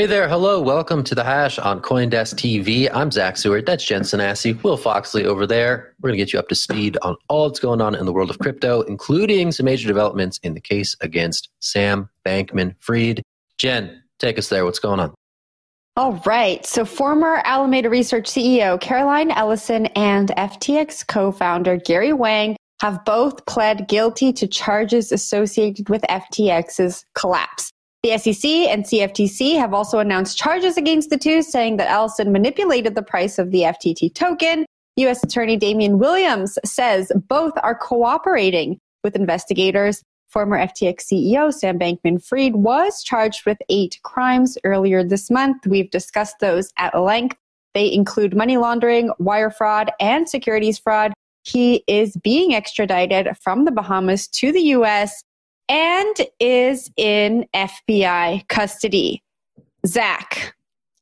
Hey there, hello, welcome to the Hash on CoinDesk TV. I'm Zach Seward, that's Jen Sanasie, Will Foxley over there. We're going to get you up to speed on all that's going on in the world of crypto, including some major developments in the case against Sam Bankman Fried. Jen, take us there. What's going on? All right. So, former Alameda Research CEO Caroline Ellison and FTX co founder Gary Wang have both pled guilty to charges associated with FTX's collapse. The SEC and CFTC have also announced charges against the two, saying that Ellison manipulated the price of the FTT token. U.S. Attorney Damian Williams says both are cooperating with investigators. Former FTX CEO Sam Bankman Fried was charged with eight crimes earlier this month. We've discussed those at length. They include money laundering, wire fraud, and securities fraud. He is being extradited from the Bahamas to the U.S and is in FBI custody. Zach,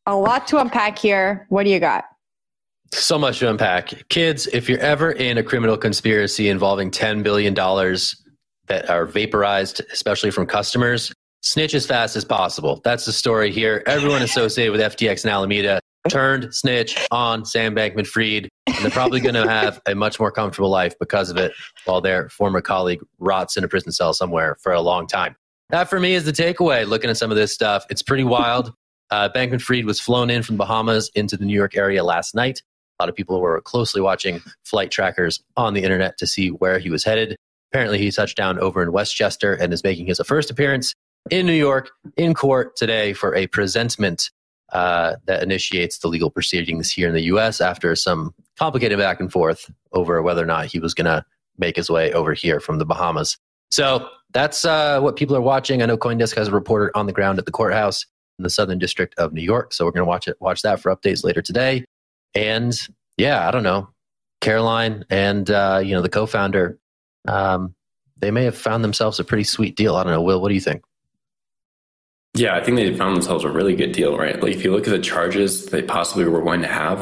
a lot to unpack here. What do you got? So much to unpack. Kids, if you're ever in a criminal conspiracy involving $10 billion that are vaporized, especially from customers, snitch as fast as possible. That's the story here. Everyone associated with FTX and Alameda turned snitch on Sam Bankman Fried, and they're probably going to have a much more comfortable life because of it while their former colleague rots in a prison cell somewhere for a long time. That for me is the takeaway looking at some of this stuff. It's pretty wild. Uh, Bankman Fried was flown in from Bahamas into the New York area last night. A lot of people were closely watching flight trackers on the internet to see where he was headed. Apparently, he touched down over in Westchester and is making his first appearance in New York in court today for a presentment uh, that initiates the legal proceedings here in the U.S. after some complicated back and forth over whether or not he was going to make his way over here from the Bahamas. So that's uh, what people are watching. I know CoinDesk has a reporter on the ground at the courthouse in the Southern District of New York, so we're going to watch it, watch that for updates later today. And yeah, I don't know, Caroline and uh, you know the co-founder, um, they may have found themselves a pretty sweet deal. I don't know, Will. What do you think? Yeah, I think they found themselves a really good deal, right? Like if you look at the charges they possibly were going to have,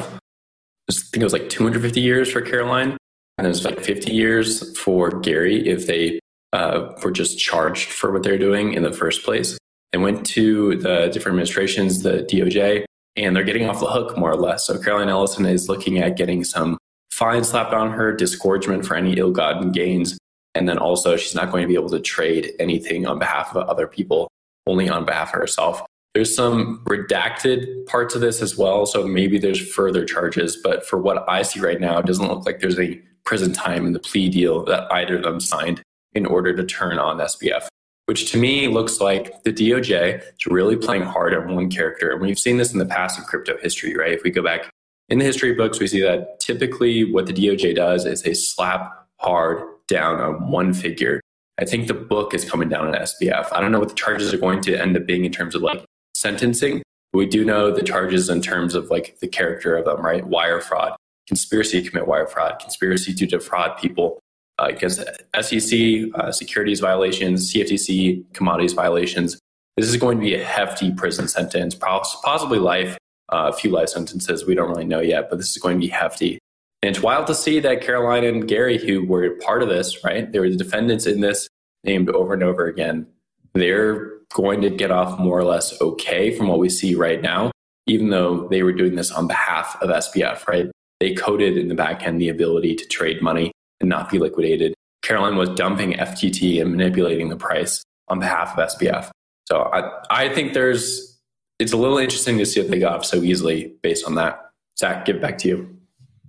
I think it was like 250 years for Caroline, and it was like 50 years for Gary if they uh, were just charged for what they're doing in the first place. They went to the different administrations, the DOJ, and they're getting off the hook more or less. So Caroline Ellison is looking at getting some fines slapped on her, disgorgement for any ill-gotten gains, and then also she's not going to be able to trade anything on behalf of other people only on behalf of herself. There's some redacted parts of this as well. So maybe there's further charges. But for what I see right now, it doesn't look like there's any prison time in the plea deal that either of them signed in order to turn on SBF, which to me looks like the DOJ is really playing hard on one character. And we've seen this in the past in crypto history, right? If we go back in the history books, we see that typically what the DOJ does is they slap hard down on one figure I think the book is coming down on SBF. I don't know what the charges are going to end up being in terms of like sentencing. We do know the charges in terms of like the character of them, right? Wire fraud, conspiracy to commit wire fraud, conspiracy to defraud people, uh, against SEC uh, securities violations, CFTC commodities violations. This is going to be a hefty prison sentence, possibly life, uh, a few life sentences. We don't really know yet, but this is going to be hefty. And it's wild to see that Caroline and Gary, who were part of this, right? They were the defendants in this, named over and over again. They're going to get off more or less okay from what we see right now, even though they were doing this on behalf of SBF, right? They coded in the back end the ability to trade money and not be liquidated. Caroline was dumping FTT and manipulating the price on behalf of SBF. So I, I think there's, it's a little interesting to see if they got off so easily based on that. Zach, give it back to you.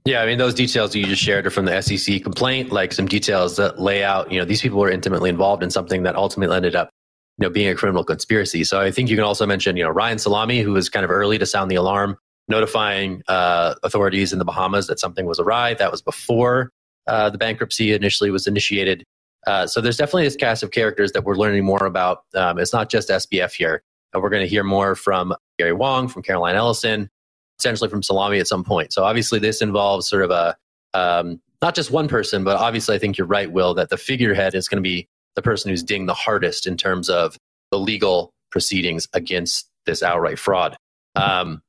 Yeah, I mean those details you just shared are from the SEC complaint, like some details that lay out, you know, these people were intimately involved in something that ultimately ended up, you know, being a criminal conspiracy. So I think you can also mention, you know, Ryan Salame, who was kind of early to sound the alarm, notifying uh, authorities in the Bahamas that something was awry. That was before uh, the bankruptcy initially was initiated. Uh, so there's definitely this cast of characters that we're learning more about. Um, it's not just SBF here. And we're going to hear more from Gary Wang, from Caroline Ellison, essentially from Salame at some point. So obviously, this involves sort of a um, not just one person, but obviously, I think you're right, Will, that the figurehead is going to be the person who's dinged the hardest in terms of the legal proceedings against this outright fraud. Um,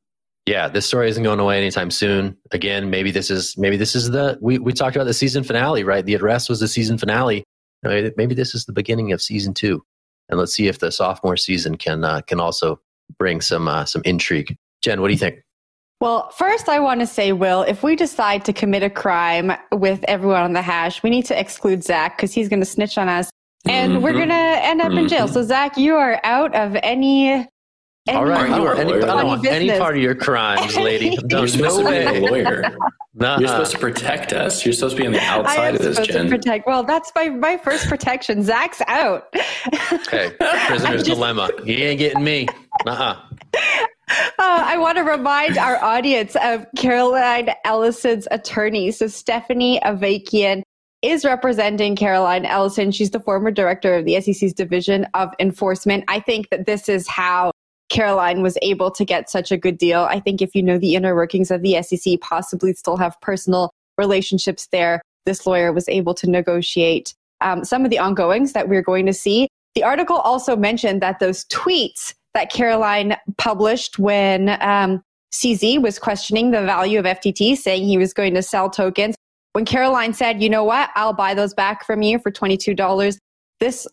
yeah, this story isn't going away anytime soon. Again, maybe this is maybe this is the we we talked about the season finale, right? The arrest was the season finale. Maybe this is the beginning of season two, and let's see if the sophomore season can uh, can also bring some uh, some intrigue. Jen, what do you think? Well, first, I want to say, Will, if we decide to commit a crime with everyone on the hash, we need to exclude Zach because he's going to snitch on us and mm-hmm. we're going to end up mm-hmm. in jail. Mm-hmm. So, Zach, you are out of any. any All right, you are any, I don't want any part of your crimes, lady. You're supposed to be a lawyer. Nuh-uh. You're supposed to protect us. You're supposed to be on the outside of this, Jen. protect. Well, that's my, my first protection. Zach's out. okay, prisoner's just, dilemma. He ain't getting me. Uh-uh. Uh, I want to remind our audience of Caroline Ellison's attorney. So Stephanie Avakian is representing Caroline Ellison. She's the former director of the SEC's Division of Enforcement. I think that this is how Caroline was able to get such a good deal. I think if you know the inner workings of the SEC, possibly still have personal relationships there, this lawyer was able to negotiate um, some of the ongoings that we're going to see. The article also mentioned that those tweets that Caroline published when um, CZ was questioning the value of FTT, saying he was going to sell tokens. When Caroline said, "You know what? I'll buy those back from you for twenty two dollars," this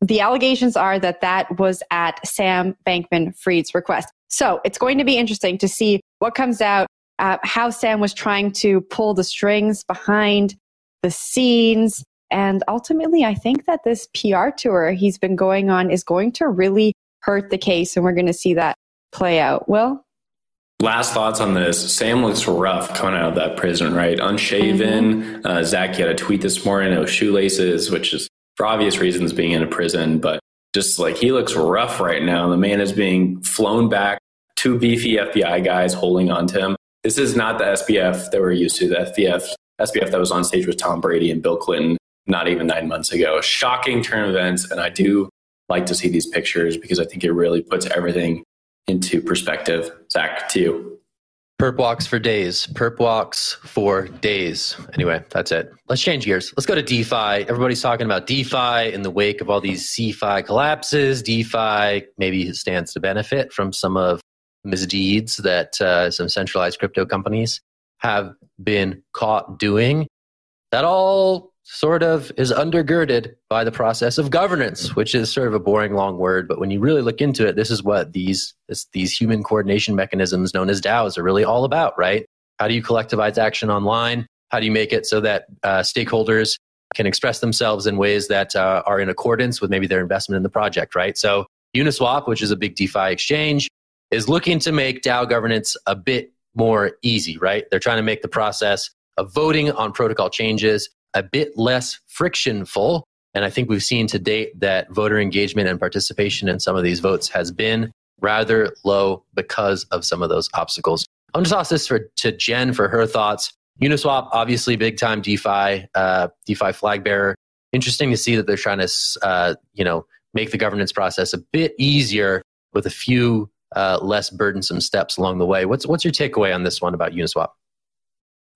the allegations are that that was at Sam Bankman Fried's request. So it's going to be interesting to see what comes out, uh, how Sam was trying to pull the strings behind the scenes. And ultimately, I think that this PR tour he's been going on is going to really hurt the case, and we're going to see that play out. Will? Last thoughts on this. Sam looks rough coming out of that prison, right? Unshaven. Mm-hmm. Uh, Zach had a tweet this morning, no shoelaces, which is for obvious reasons being in a prison, but just like he looks rough right now. The man is being flown back, two beefy FBI guys holding on to him. This is not the SBF that we're used to, the FBF, SBF that was on stage with Tom Brady and Bill Clinton not even nine months ago. Shocking turn of events, and I do like to see these pictures because I think it really puts everything into perspective. Zach, to you. Perp walks for days. Perp walks for days. Anyway, that's it. Let's change gears. Let's go to DeFi. Everybody's talking about DeFi in the wake of all these CeFi collapses. DeFi maybe stands to benefit from some of misdeeds that uh, some centralized crypto companies have been caught doing. That all sort of is undergirded by the process of governance, which is sort of a boring long word. But when you really look into it, this is what these this, these human coordination mechanisms known as DAOs are really all about, right? How do you collectivize action online? How do you make it so that uh, stakeholders can express themselves in ways that uh, are in accordance with maybe their investment in the project, right? So Uniswap, which is a big DeFi exchange, is looking to make DAO governance a bit more easy, right? They're trying to make the process of voting on protocol changes a bit less frictionful. And I think we've seen to date that voter engagement and participation in some of these votes has been rather low because of some of those obstacles. I'm to toss this for, to Jen for her thoughts. Uniswap, obviously big time DeFi, uh, DeFi flag bearer. Interesting to see that they're trying to, uh, you know, make the governance process a bit easier with a few uh, less burdensome steps along the way. What's what's your takeaway on this one about Uniswap?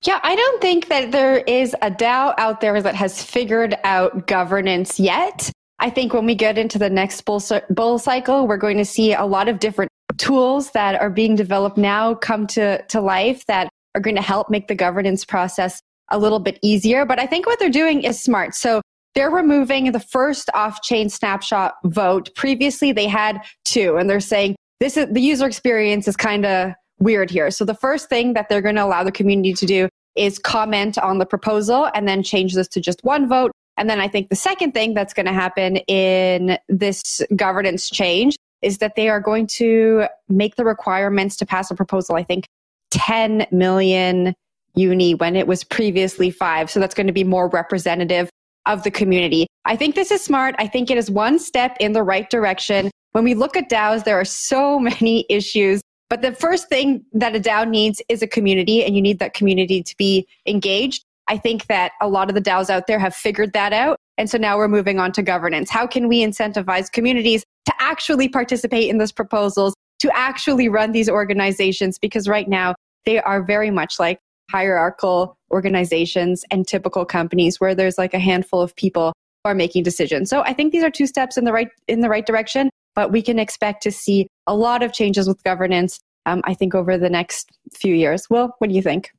Yeah, I don't think that there is a DAO out there that has figured out governance yet. I think when we get into the next bull, bull cycle, we're going to see a lot of different tools that are being developed now come to, to life that are going to help make the governance process a little bit easier. But I think what they're doing is smart. So they're removing the first off chain snapshot vote. Previously, they had two, and they're saying this is the user experience is kind of weird here. So the first thing that they're going to allow the community to do is comment on the proposal and then change this to just one vote. And then I think the second thing that's going to happen in this governance change is that they are going to make the requirements to pass a proposal, I think 10 million uni when it was previously five. So that's going to be more representative of the community. I think this is smart. I think it is one step in the right direction. When we look at DAOs, there are so many issues. But the first thing that a DAO needs is a community, and you need that community to be engaged. I think that a lot of the DAOs out there have figured that out. And so now we're moving on to governance. How can we incentivize communities to actually participate in those proposals, to actually run these organizations? Because right now they are very much like hierarchical organizations and typical companies where there's like a handful of people who are making decisions. So I think these are two steps in the right in the right direction, but we can expect to see a lot of changes with governance. Um, I think over the next few years. Well, what do you think?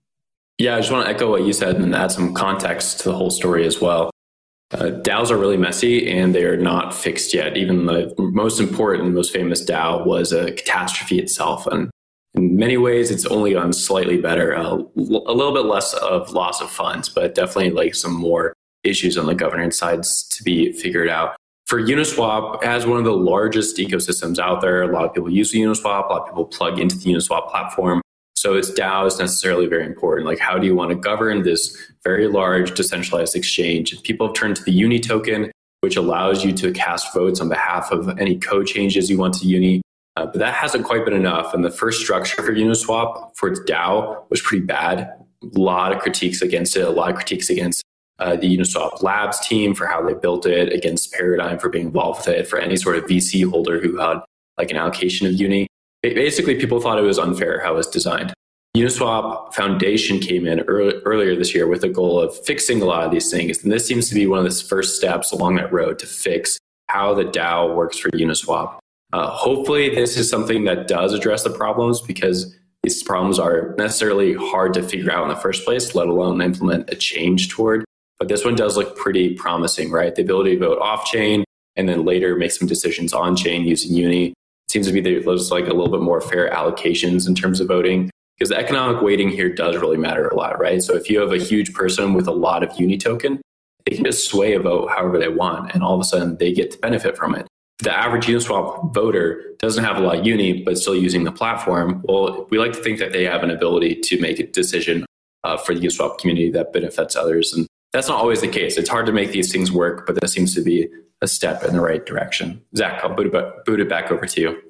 Yeah, I just want to echo what you said and add some context to the whole story as well. Uh, DAOs are really messy and they are not fixed yet. Even the most important, most famous DAO was a catastrophe itself. And in many ways, it's only gotten slightly better. Uh, a little bit less of loss of funds, but definitely like some more issues on the governance sides to be figured out. For Uniswap, as one of the largest ecosystems out there, a lot of people use Uniswap, a lot of people plug into the Uniswap platform. So its DAO is necessarily very important. Like, how do you want to govern this very large decentralized exchange? People have turned to the Uni token, which allows you to cast votes on behalf of any code changes you want to Uni. Uh, but that hasn't quite been enough. And the first structure for Uniswap for its DAO was pretty bad. A lot of critiques against it, a lot of critiques against uh, the Uniswap Labs team for how they built it, against Paradigm for being involved with it, for any sort of VC holder who had like an allocation of Uni basically people thought it was unfair how it was designed. Uniswap Foundation came in early, earlier this year with a goal of fixing a lot of these things. And this seems to be one of the first steps along that road to fix how the DAO works for Uniswap. Uh, hopefully, this is something that does address the problems because these problems are necessarily hard to figure out in the first place, let alone implement a change toward. But this one does look pretty promising, right? The ability to vote off chain and then later make some decisions on chain using Uni seems to be there's like a little bit more fair allocations in terms of voting because the economic weighting here does really matter a lot, right? So if you have a huge person with a lot of uni token, they can just sway a vote however they want, and all of a sudden they get to benefit from it. The average Uniswap voter doesn't have a lot of uni, but still using the platform. Well, we like to think that they have an ability to make a decision uh, for the Uniswap community that benefits others, and that's not always the case. It's hard to make these things work, but that seems to be a step in the right direction. Zach, I'll boot it back, boot it back over to you.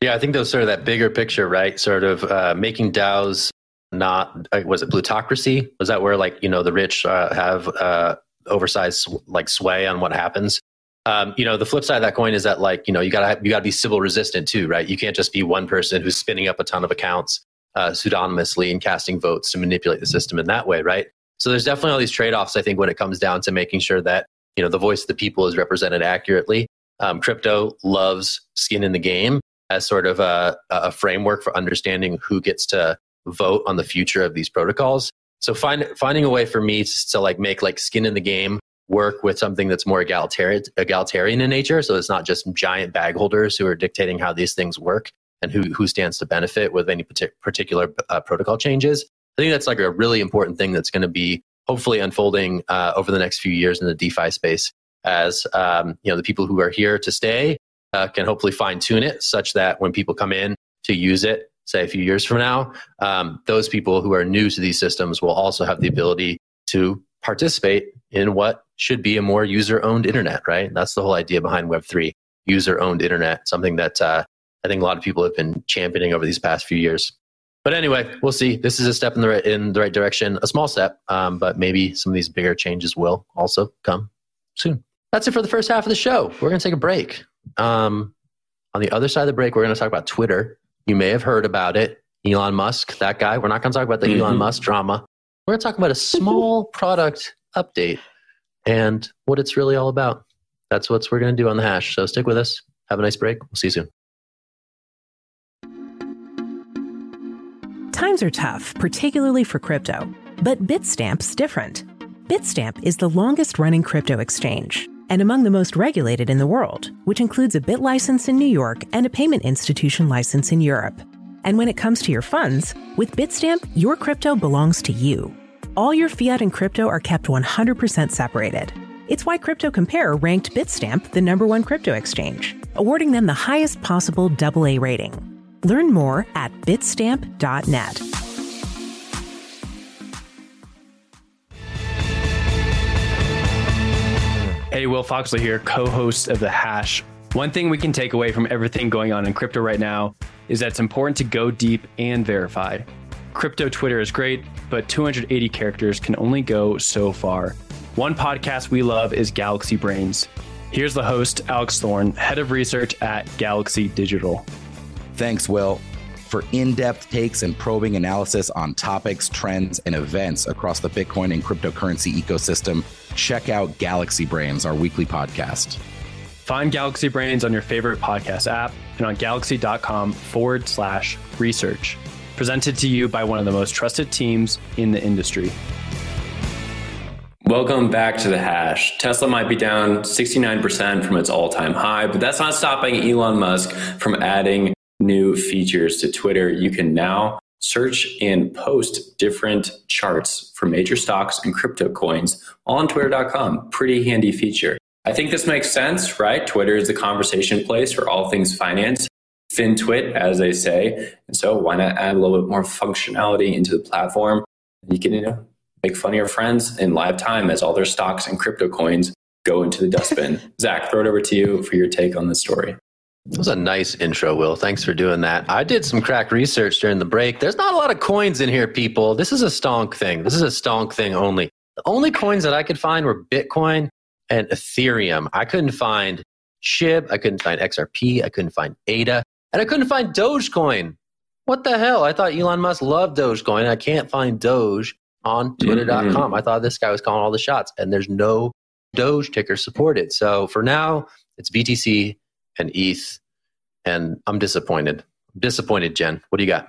Yeah, I think those sort of that bigger picture, right? Sort of uh, making DAOs not uh, was it plutocracy? Was that where like you know the rich uh, have uh, oversized like sway on what happens? Um, you know, the flip side of that coin is that like you know you gotta you gotta be Sybil resistant too, right? You can't just be one person who's spinning up a ton of accounts uh, pseudonymously and casting votes to manipulate the system in that way, right? So there's definitely all these trade offs. I think when it comes down to making sure that you know the voice of the people is represented accurately. Um, crypto loves skin in the game as sort of a, a framework for understanding who gets to vote on the future of these protocols. So find, finding a way for me to, to like make like skin in the game work with something that's more egalitarian, egalitarian in nature. So it's not just giant bag holders who are dictating how these things work and who, who stands to benefit with any particular uh, protocol changes. I think that's like a really important thing that's going to be hopefully unfolding uh, over the next few years in the DeFi space as um, you know the people who are here to stay uh, can hopefully fine tune it such that when people come in to use it, say a few years from now, um, those people who are new to these systems will also have the ability to participate in what should be a more user owned internet, right? That's the whole idea behind Web3 user owned internet, something that uh, I think a lot of people have been championing over these past few years. But anyway, we'll see. This is a step in the right, in the right direction, a small step, um, but maybe some of these bigger changes will also come soon. That's it for the first half of the show. We're going to take a break. Um, on the other side of the break, we're going to talk about Twitter. You may have heard about it. Elon Musk, that guy. We're not going to talk about the mm-hmm. Elon Musk drama. We're going to talk about a small product update and what it's really all about. That's what we're going to do on the hash. So stick with us. Have a nice break. We'll see you soon. Times are tough, particularly for crypto. But Bitstamp's different. Bitstamp is the longest running crypto exchange and among the most regulated in the world, which includes a BitLicense in New York and a payment institution license in Europe. And when it comes to your funds, with Bitstamp, your crypto belongs to you. All your fiat and crypto are kept 100% separated. It's why Crypto Compare ranked Bitstamp the number one crypto exchange, awarding them the highest possible AA rating. Learn more at bitstamp.net. Hey, Will Foxley here, co host of The Hash. One thing we can take away from everything going on in crypto right now is that it's important to go deep and verify. Crypto Twitter is great, but 280 characters can only go so far. One podcast we love is Galaxy Brains. Here's the host, Alex Thorn, head of research at Galaxy Digital. Thanks, Will. For in depth takes and probing analysis on topics, trends, and events across the Bitcoin and cryptocurrency ecosystem, check out Galaxy Brains, our weekly podcast. Find Galaxy Brains on your favorite podcast app and on galaxy.com forward slash research. Presented to you by one of the most trusted teams in the industry. Welcome back to the hash. Tesla might be down 69% from its all time high, but that's not stopping Elon Musk from adding new features to Twitter. You can now search and post different charts for major stocks and crypto coins on twitter.com. Pretty handy feature. I think this makes sense, right? Twitter is the conversation place for all things finance, FinTwit, as they say. And so why not add a little bit more functionality into the platform? You can, you know, make fun of your friends in live time as all their stocks and crypto coins go into the dustbin. Zach, throw it over to you for your take on this story. That was a nice intro, Will. Thanks for doing that. I did some crack research during the break. There's not a lot of coins in here, people. This is a stonk thing. This is a stonk thing only. The only coins that I could find were Bitcoin and Ethereum. I couldn't find SHIB. I couldn't find XRP. I couldn't find ADA. And I couldn't find Dogecoin. What the hell? I thought Elon Musk loved Dogecoin. I can't find Doge on Twitter.com. Mm-hmm. I thought this guy was calling all the shots, and there's no Doge ticker supported. So for now, it's BTC and ETH, and I'm disappointed. disappointed, Jen. What do you got?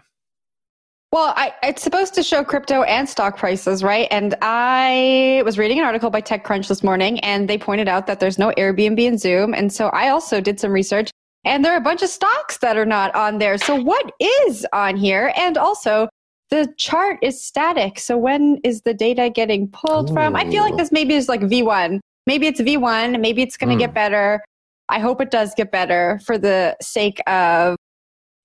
Well, I, it's supposed to show crypto and stock prices, right? And I was reading an article by TechCrunch this morning, and they pointed out that there's no Airbnb and Zoom. And so I also did some research, and there are a bunch of stocks that are not on there. So what is on here? And also, the chart is static. So when is the data getting pulled Ooh. from? I feel like this maybe is like V1. Maybe it's V1. Maybe it's going to mm. get better. I hope it does get better for the sake of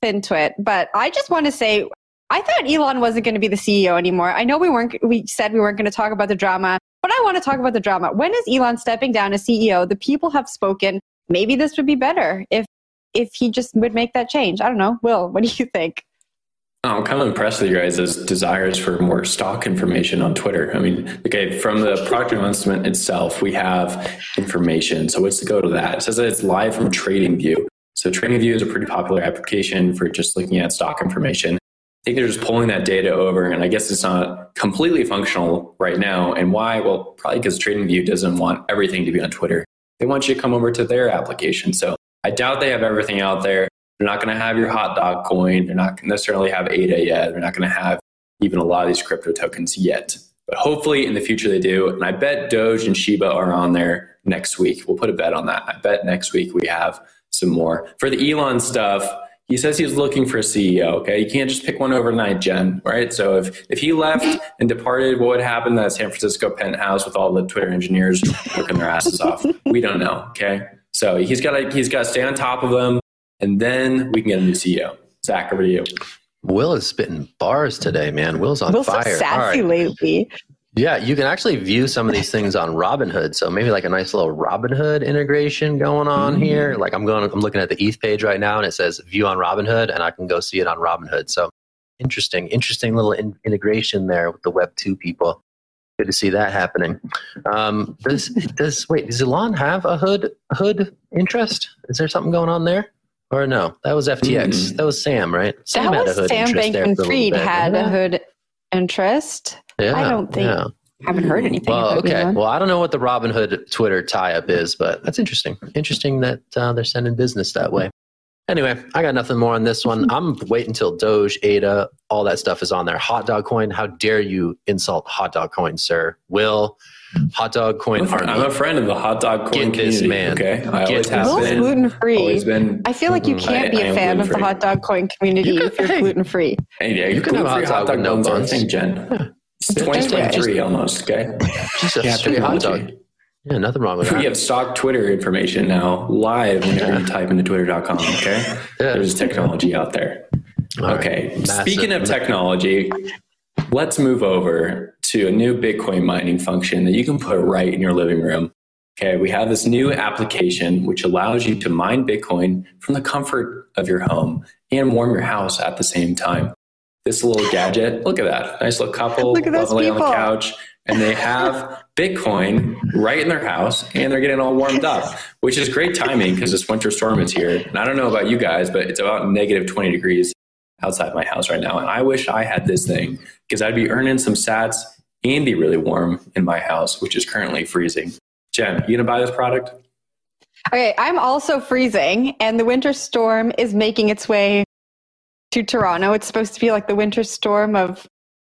FinTwit. But I just want to say, I thought Elon wasn't going to be the CEO anymore. I know we weren't, we said we weren't going to talk about the drama, but I want to talk about the drama. When is Elon stepping down as CEO? The people have spoken. Maybe this would be better if, if he just would make that change. I don't know. Will, what do you think? Oh, I'm kind of impressed with your guys' desires for more stock information on Twitter. I mean, okay, from the product announcement itself, we have information. So let's go to that. It says that it's live from TradingView. So TradingView is a pretty popular application for just looking at stock information. I think they're just pulling that data over, and I guess it's not completely functional right now. And why? Well, probably because TradingView doesn't want everything to be on Twitter. They want you to come over to their application. So I doubt they have everything out there. They're not going to have your hot dog coin. They're not necessarily have ADA yet. They're not going to have even a lot of these crypto tokens yet. But hopefully in the future they do. And I bet Doge and Shiba are on there next week. We'll put a bet on that. I bet next week we have some more. For the Elon stuff, he says he's looking for a CEO. Okay, you can't just pick one overnight, Jen. Right? So if if he left and departed, what would happen? That San Francisco penthouse with all the Twitter engineers working their asses off. We don't know. Okay, so he's got to he's got to stay on top of them and then we can get a new CEO. Zach, over to you. Will is spitting bars today, man. Will's on Will's fire. So sassy right. lately. Yeah, you can actually view some of these things on Robinhood. So maybe like a nice little Robinhood integration going on mm-hmm. here. Like I'm going, I'm looking at the ETH page right now, and it says view on Robinhood, and I can go see it on Robinhood. So interesting, interesting little in- integration there with the Web two people. Good to see that happening. Um, does does wait? Does Elon have a hood hood interest? Is there something going on there? Or no, that was FTX. Mm. That was Sam, right? Sam that was Sam Bankman Fried had a hood interest. Yeah, I don't think. Yeah. I haven't heard anything. Well, okay. Well, I don't know what the Robinhood Twitter tie-up is, but that's interesting. Interesting that uh, they're sending business that way. Anyway, I got nothing more on this one. I'm waiting until Doge, ADA, all that stuff is on there. Hot dog coin. How dare you insult hot dog coin, sir? Will Mm-hmm. hot dog coin I'm, I'm a friend of the hot dog coin Get this man. Okay, I always have been. gluten free. Been, I feel like you mm-hmm. can't I, be a fan of the hot dog coin community you if you're gluten free. Hey, yeah, you, you can have hot dog, dog no buns. Thing, Jen. Yeah. It's 2023 almost. Okay, Jesus, yeah, hot dog. Yeah, nothing wrong with that. We have stock Twitter information now live whenever yeah. you type into twitter.com. Okay. Yeah. There's technology out there. All okay. Right. Speaking of technology, let's move over to a new Bitcoin mining function that you can put right in your living room. Okay. We have this new application which allows you to mine Bitcoin from the comfort of your home and warm your house at the same time. This little gadget, look at that. Nice little couple look at those on the couch and they have Bitcoin right in their house and they're getting all warmed up, which is great timing because this winter storm is here. And I don't know about you guys, but it's about negative 20 degrees outside my house right now. And I wish I had this thing because I'd be earning some sats and be really warm in my house, which is currently freezing. Jen, you gonna buy this product? Okay, I'm also freezing, and the winter storm is making its way to Toronto. It's supposed to be like the winter storm of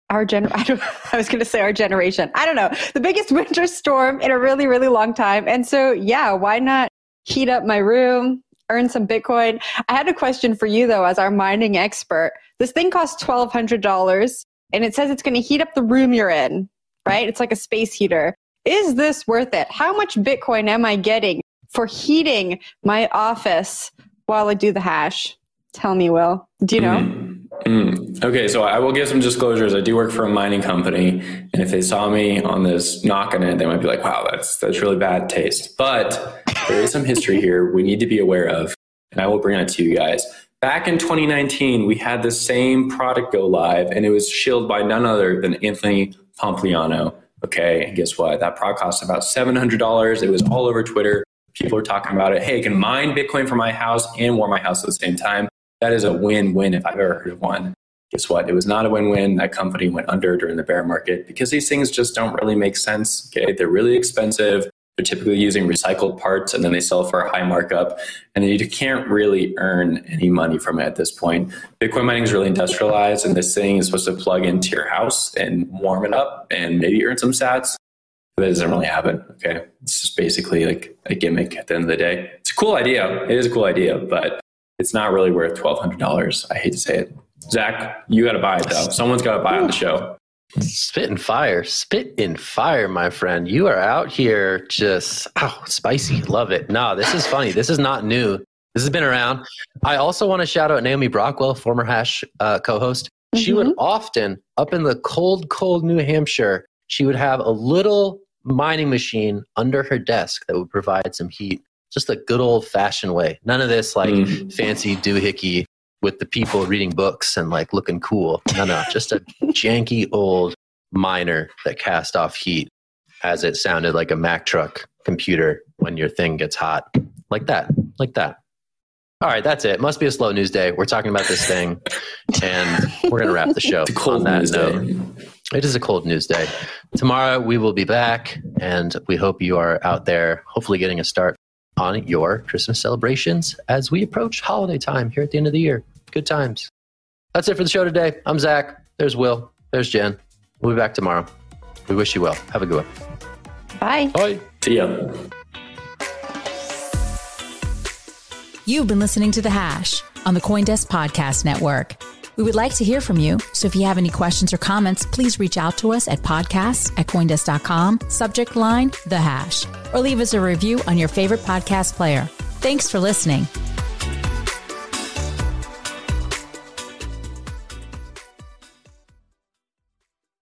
our gen I, don't, I was going to say our generation. I don't know. The biggest winter storm in a really really long time. And so yeah, why not heat up my room, earn some bitcoin? I had a question for you though as our mining expert. This thing costs $1200 and it says it's going to heat up the room you're in, right? It's like a space heater. Is this worth it? How much bitcoin am I getting for heating my office while I do the hash? Tell me, Will. Do you know? Mm-hmm. Mm. Okay, so I will give some disclosures. I do work for a mining company, and if they saw me on this knocking it, they might be like, "Wow, that's that's really bad taste." But there is some history here we need to be aware of, and I will bring it to you guys. Back in 2019, we had the same product go live, and it was shilled by none other than Anthony Pompliano. Okay, and guess what? That product cost about $700. It was all over Twitter. People were talking about it. Hey, I can mine Bitcoin from my house and warm my house at the same time. That is a win win if I've ever heard of one. Guess what? It was not a win win. That company went under during the bear market because these things just don't really make sense. Okay. They're really expensive. They're typically using recycled parts and then they sell for a high markup. And you can't really earn any money from it at this point. Bitcoin mining is really industrialized and this thing is supposed to plug into your house and warm it up and maybe earn some sats. But that doesn't really happen. Okay. It's just basically like a gimmick at the end of the day. It's a cool idea. It is a cool idea, but it's not really worth twelve hundred dollars. I hate to say it. Zach, you got to buy it though. Someone's got to buy on the show. Spit and fire, spit in fire, my friend. You are out here just oh, spicy. Love it. No, this is funny. This is not new. This has been around. I also want to shout out Naomi Brockwell, former Hash uh, co-host. Mm-hmm. She would mm-hmm. often up in the cold, cold New Hampshire. She would have a little mining machine under her desk that would provide some heat just a good old fashioned way. None of this like mm. fancy doohickey with the people reading books and like looking cool. No, no, just a janky old miner that cast off heat as it sounded like a Mack truck computer when your thing gets hot. Like that, like that. All right, that's it. Must be a slow news day. We're talking about this thing, and we're going to wrap the show on that note. Day. It is a cold news day. Tomorrow we will be back, and we hope you are out there, hopefully getting a start on your Christmas celebrations as we approach holiday time here at the end of the year. Good times. That's it for the show today. I'm Zach. There's Will. There's Jen. We'll be back tomorrow. We wish you well. Have a good one. Bye. Bye. See ya. You've been listening to The Hash on the Coindesk Podcast Network. We would like to hear from you. So if you have any questions or comments, please reach out to us at podcasts at coindesk.com, subject line, the hash, or leave us a review on your favorite podcast player. Thanks for listening.